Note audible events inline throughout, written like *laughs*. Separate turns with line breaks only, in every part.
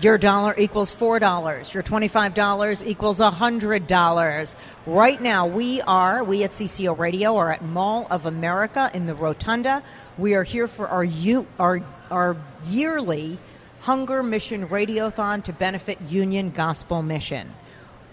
Your dollar equals $4. Your $25 equals $100. Right now, we are, we at CCO Radio are at Mall of America in the Rotunda. We are here for our, our, our yearly Hunger Mission Radiothon to benefit Union Gospel Mission.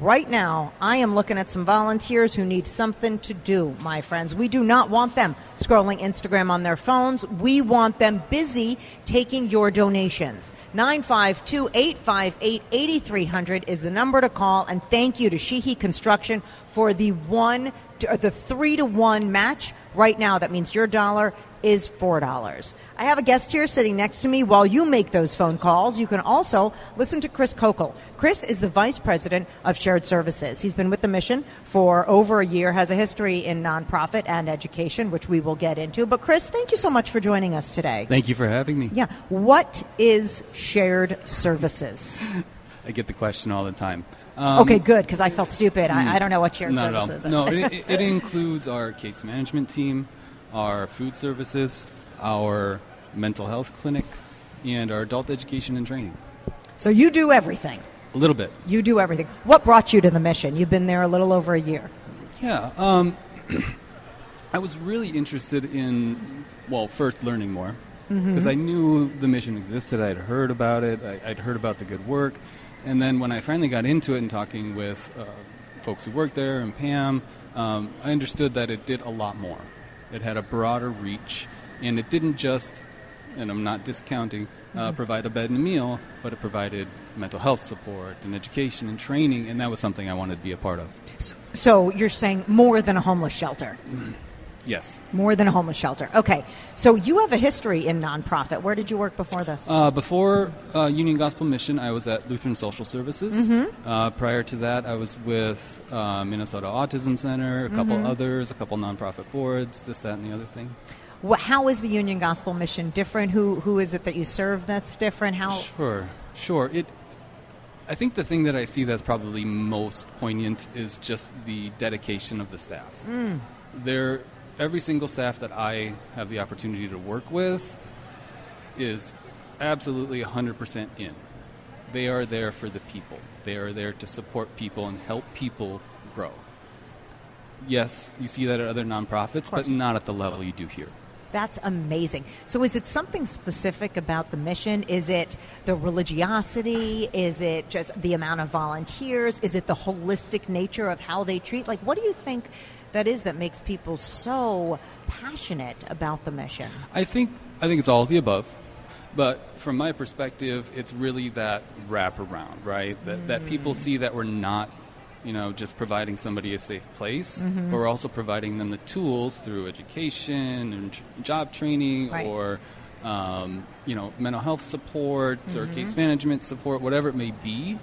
Right now, I am looking at some volunteers who need something to do, my friends. We do not want them scrolling Instagram on their phones. We want them busy taking your donations. 952 858 8300 is the number to call. And thank you to Sheehy Construction for the one, the three to one match right now. That means your dollar is $4. I have a guest here sitting next to me while you make those phone calls. You can also listen to Chris Kokal. Chris is the Vice President of Shared Services. He's been with the mission for over a year, has a history in nonprofit and education, which we will get into. But Chris, thank you so much for joining us today.
Thank you for having me.
Yeah. What is Shared Services? *laughs*
I get the question all the time.
Um, okay, good, because I felt stupid. I, I, don't know what shared services
is. No, it, *laughs* it includes our case management team, our food services, our mental health clinic, and our adult education and training.
So you do everything.
A little bit.
You do everything. What brought you to the mission? You've been there a little over a year.
Yeah. Um, *clears throat* I was really interested in, well, first learning more because mm-hmm. I knew the mission existed. I'd heard about it. I, would heard about the good work, and then when I finally got into it and talking with uh, folks who worked there and Pam, um, I understood that it did a lot more. It had a broader reach, and it didn't just, and I'm not discounting, uh, mm-hmm. provide a bed and a meal, but it provided mental health support and education and training, and that was something I wanted to be a part of.
So, so you're saying more than a homeless shelter? Mm-hmm. *clears throat*
Yes.
More than a homeless shelter. Okay. So you have a history in nonprofit. Where did you work before this?
Uh, before uh, Union Gospel Mission, I was at Lutheran Social Services. Mm-hmm. Uh, prior to that, I was with uh, Minnesota Autism Center, a couple mm-hmm. others, a couple nonprofit boards, this, that, and the other thing.
Well, how is the Union Gospel Mission different? Who who is it that you serve that's different? How?
Sure, sure. It. I think the thing that I see that's probably most poignant is just the dedication of the staff. Mm. They're every single staff that I have the opportunity to work with is absolutely 100% in. They are there for the people. They are there to support people and help people grow. Yes, you see that at other nonprofits, but not at the level you do here.
That's amazing. So, is it something specific about the mission? Is it the religiosity? Is it just the amount of volunteers? Is it the holistic nature of how they treat? Like, what do you think that is that makes people so passionate about the mission?
I think I think it's all of the above. But from my perspective, it's really that wraparound, right? That, mm. that people see that we're not, you know, just providing somebody a safe place, mm-hmm. but we're also providing them the tools through education and job training right. or, um, you know, mental health support mm-hmm. or case management support, whatever it may be,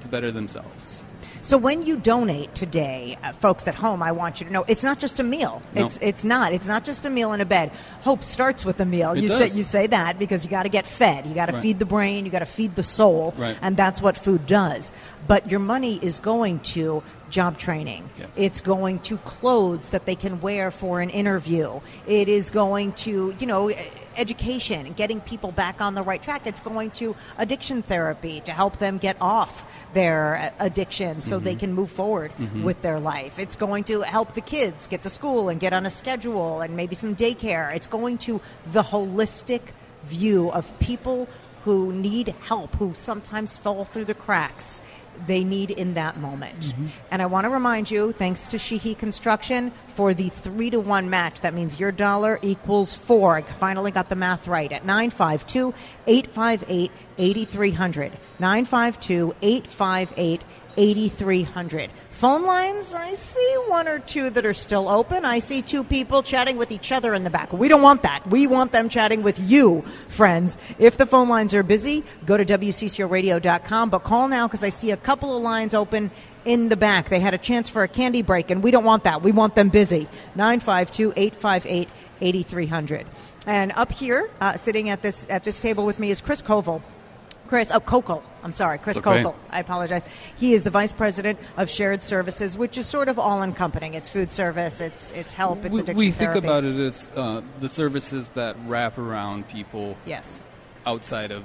to better themselves.
So when you donate today, uh, folks at home, I want you to know it's not just a meal. No. It's it's not. It's not just a meal in a bed. Hope starts with a meal.
It
you
does.
say you say that because you got to get fed. You got to
right.
feed the brain. You got to feed the soul,
right.
and that's what food does. But your money is going to job training.
Yes.
It's going to clothes that they can wear for an interview. It is going to, you know, education and getting people back on the right track. It's going to addiction therapy to help them get off their addiction so mm-hmm. they can move forward mm-hmm. with their life. It's going to help the kids get to school and get on a schedule and maybe some daycare. It's going to the holistic view of people who need help, who sometimes fall through the cracks they need in that moment. Mm-hmm. And I want to remind you, thanks to Sheehy Construction, for the three to one match. That means your dollar equals four. I finally got the math right at 952 858 8300. 952 858 8300. Phone lines, I see one or two that are still open. I see two people chatting with each other in the back. We don't want that. We want them chatting with you, friends. If the phone lines are busy, go to WCCORadio.com, but call now because I see a couple of lines open in the back. They had a chance for a candy break, and we don't want that. We want them busy. 952 858 8300. And up here, uh, sitting at this, at this table with me, is Chris Koval. Chris, oh, Kokal. I'm sorry, Chris
Okay.
Kokal. I apologize. He is the vice president of shared services, which is sort of all encompassing. It's food service, it's it's help, it's
we,
addiction
we think
therapy.
about it as uh, the services that wrap around people
Yes.
outside of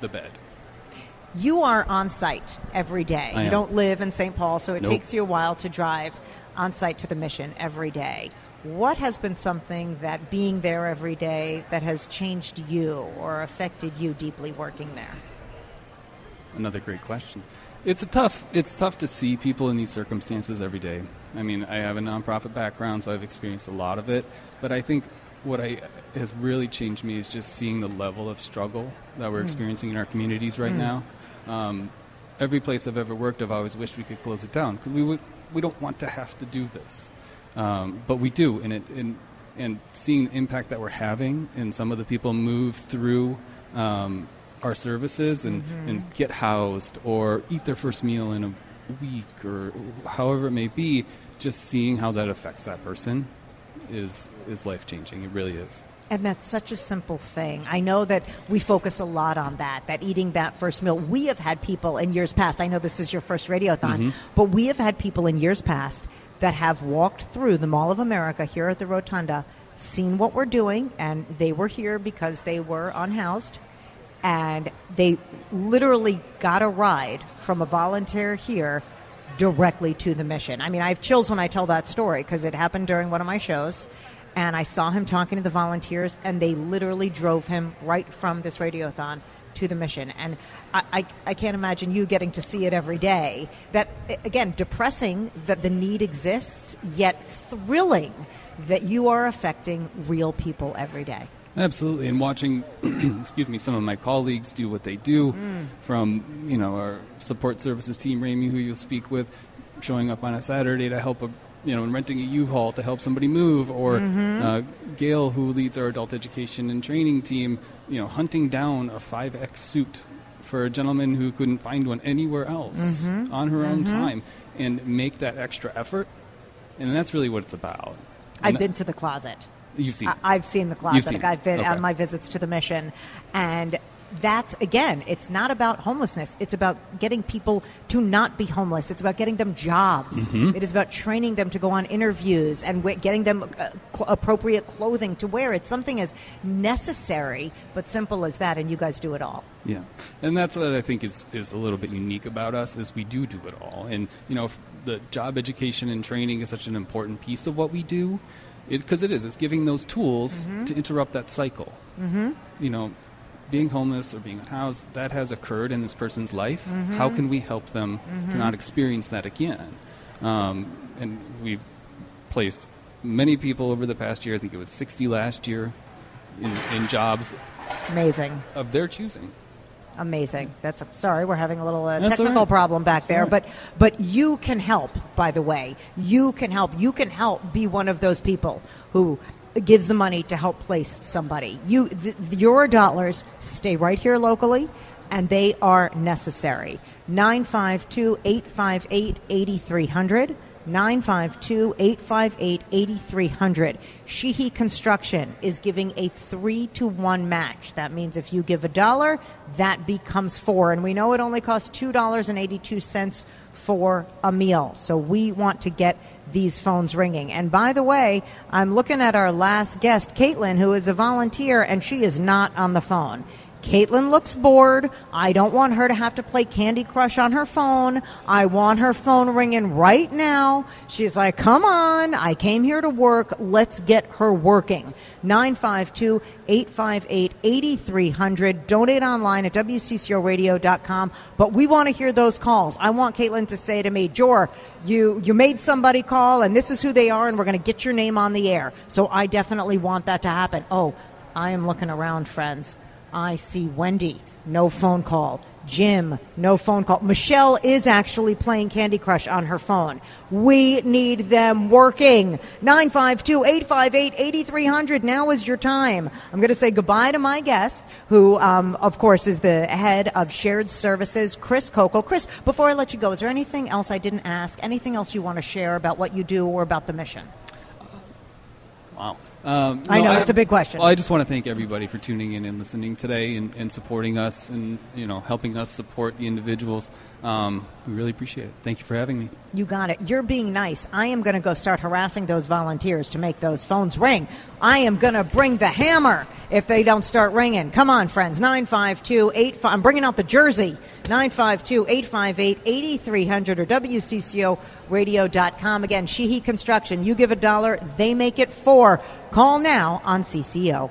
The bed.
You are on site every day.
I
You
am.
don't live in St. Paul, so it
Nope.
takes you a while to drive on site to the mission every day. What has been something that being there every day that has changed you or affected you deeply working there?
Another great question. It's a tough. It's tough to see people in these circumstances every day. I mean, I have a nonprofit background, so I've experienced a lot of it. But I think what I has really changed me is just seeing the level of struggle that we're experiencing in our communities right now. Um, every place I've ever worked, I've always wished we could close it down because we would, we don't want to have to do this, um, but we do, and it and and seeing the impact that we're having, and some of the people move through. Um, our services and, and get housed or eat their first meal in a week or however it may be, just seeing how that affects that person is is life changing. It really is.
And that's such a simple thing. I know that we focus a lot on that, that eating that first meal. We have had people in years past, I know this is your first radiothon, mm-hmm. but we have had people in years past that have walked through the Mall of America here at the Rotunda, seen what we're doing, and they were here because they were unhoused. And they literally got a ride from a volunteer here directly to the mission. I mean, I have chills when I tell that story because it happened during one of my shows. And I saw him talking to the volunteers, and they literally drove him right from this radiothon to the mission. And I, I, I can't imagine you getting to see it every day. That, again, depressing that the need exists, yet thrilling that you are affecting real people every day.
Absolutely, and watching, *clears throat* excuse me, some of my colleagues do what they do, mm. from you know our support services team, Rami, who you'll speak with, showing up on a Saturday to help a you know, and renting a U-Haul to help somebody move, or mm-hmm. uh, Gail, who leads our adult education and training team, you know, hunting down a 5X suit for a gentleman who couldn't find one anywhere else mm-hmm. on her own mm-hmm. time, and make that extra effort, and that's really what it's about.
I've
And
been to the closet.
You've seen.
I, I've seen the closet.
seen.
I've been
Okay.
on my visits to the mission, and that's again, it's not about homelessness. It's about getting people to not be homeless. It's about getting them jobs.
Mm-hmm.
It is about training them to go on interviews and getting them uh, cl- appropriate clothing to wear. It's something as necessary but simple as that, and you guys do it all.
Yeah, and that's what I think is is a little bit unique about us is we do do it all, and you know if the job education and training is such an important piece of what we do, because it is. It's giving those tools
Mm-hmm.
to interrupt that cycle. Mm-hmm. You know, being homeless or being unhoused that has occurred in this person's life.
Mm-hmm.
How can we help them to not experience that again? Um, and we've placed many people over the past year. I think it was sixty last year in, in jobs
Amazing.
of their choosing.
Amazing. That's a, sorry, we're having a little uh, technical
right.
problem back
That's
there,
right.
but but you can help. By the way, you can help. You can help be one of those people who gives the money to help place somebody. You th- your dollars stay right here locally, and they are necessary. 952-858-8300. 952-858-8300. Sheehy Construction is giving a 3 to 1 match. That means if you give a dollar, that becomes 4 and we know it only costs $2.82 for a meal. So we want to get these phones ringing. And by the way, I'm looking at our last guest, Caitlin, who is a volunteer, and she is not on the phone. Caitlin looks bored. I don't want her to have to play Candy Crush on her phone. I want her phone ringing right now. She's like, come on. I came here to work. Let's get her working. 952 858 8300. Donate online at WCCORadio.com. But we want to hear those calls. I want Caitlin to say to me, Jor, you, you made somebody call and this is who they are and we're going to get your name on the air. So I definitely want that to happen. Oh, I am looking around, friends. I see Wendy, no phone call. Jim, no phone call. Michelle is actually playing Candy Crush on her phone. We need them working. 952 858 8300. Now is your time. I'm going to say goodbye to my guest, who, um, of course, is the head of shared services, Chris Coco. Chris, before I let you go, is there anything else I didn't ask? Anything else you want to share about what you do or about the mission?
Wow. Um,
I know, it's a big question.
Well, I just want to thank everybody for tuning in and listening today and, and supporting us and, you know, helping us support the individuals. Um, we really appreciate it. Thank you for having me.
You got it. You're being nice. I am going to go start harassing those volunteers to make those phones ring. I am going to bring the hammer if they don't start ringing. Come on, friends. 952 85. I'm bringing out the jersey. 952 858 8300 or WCCOradio.com. Again, Sheehy Construction. You give a dollar, they make it four. Call now on CCO.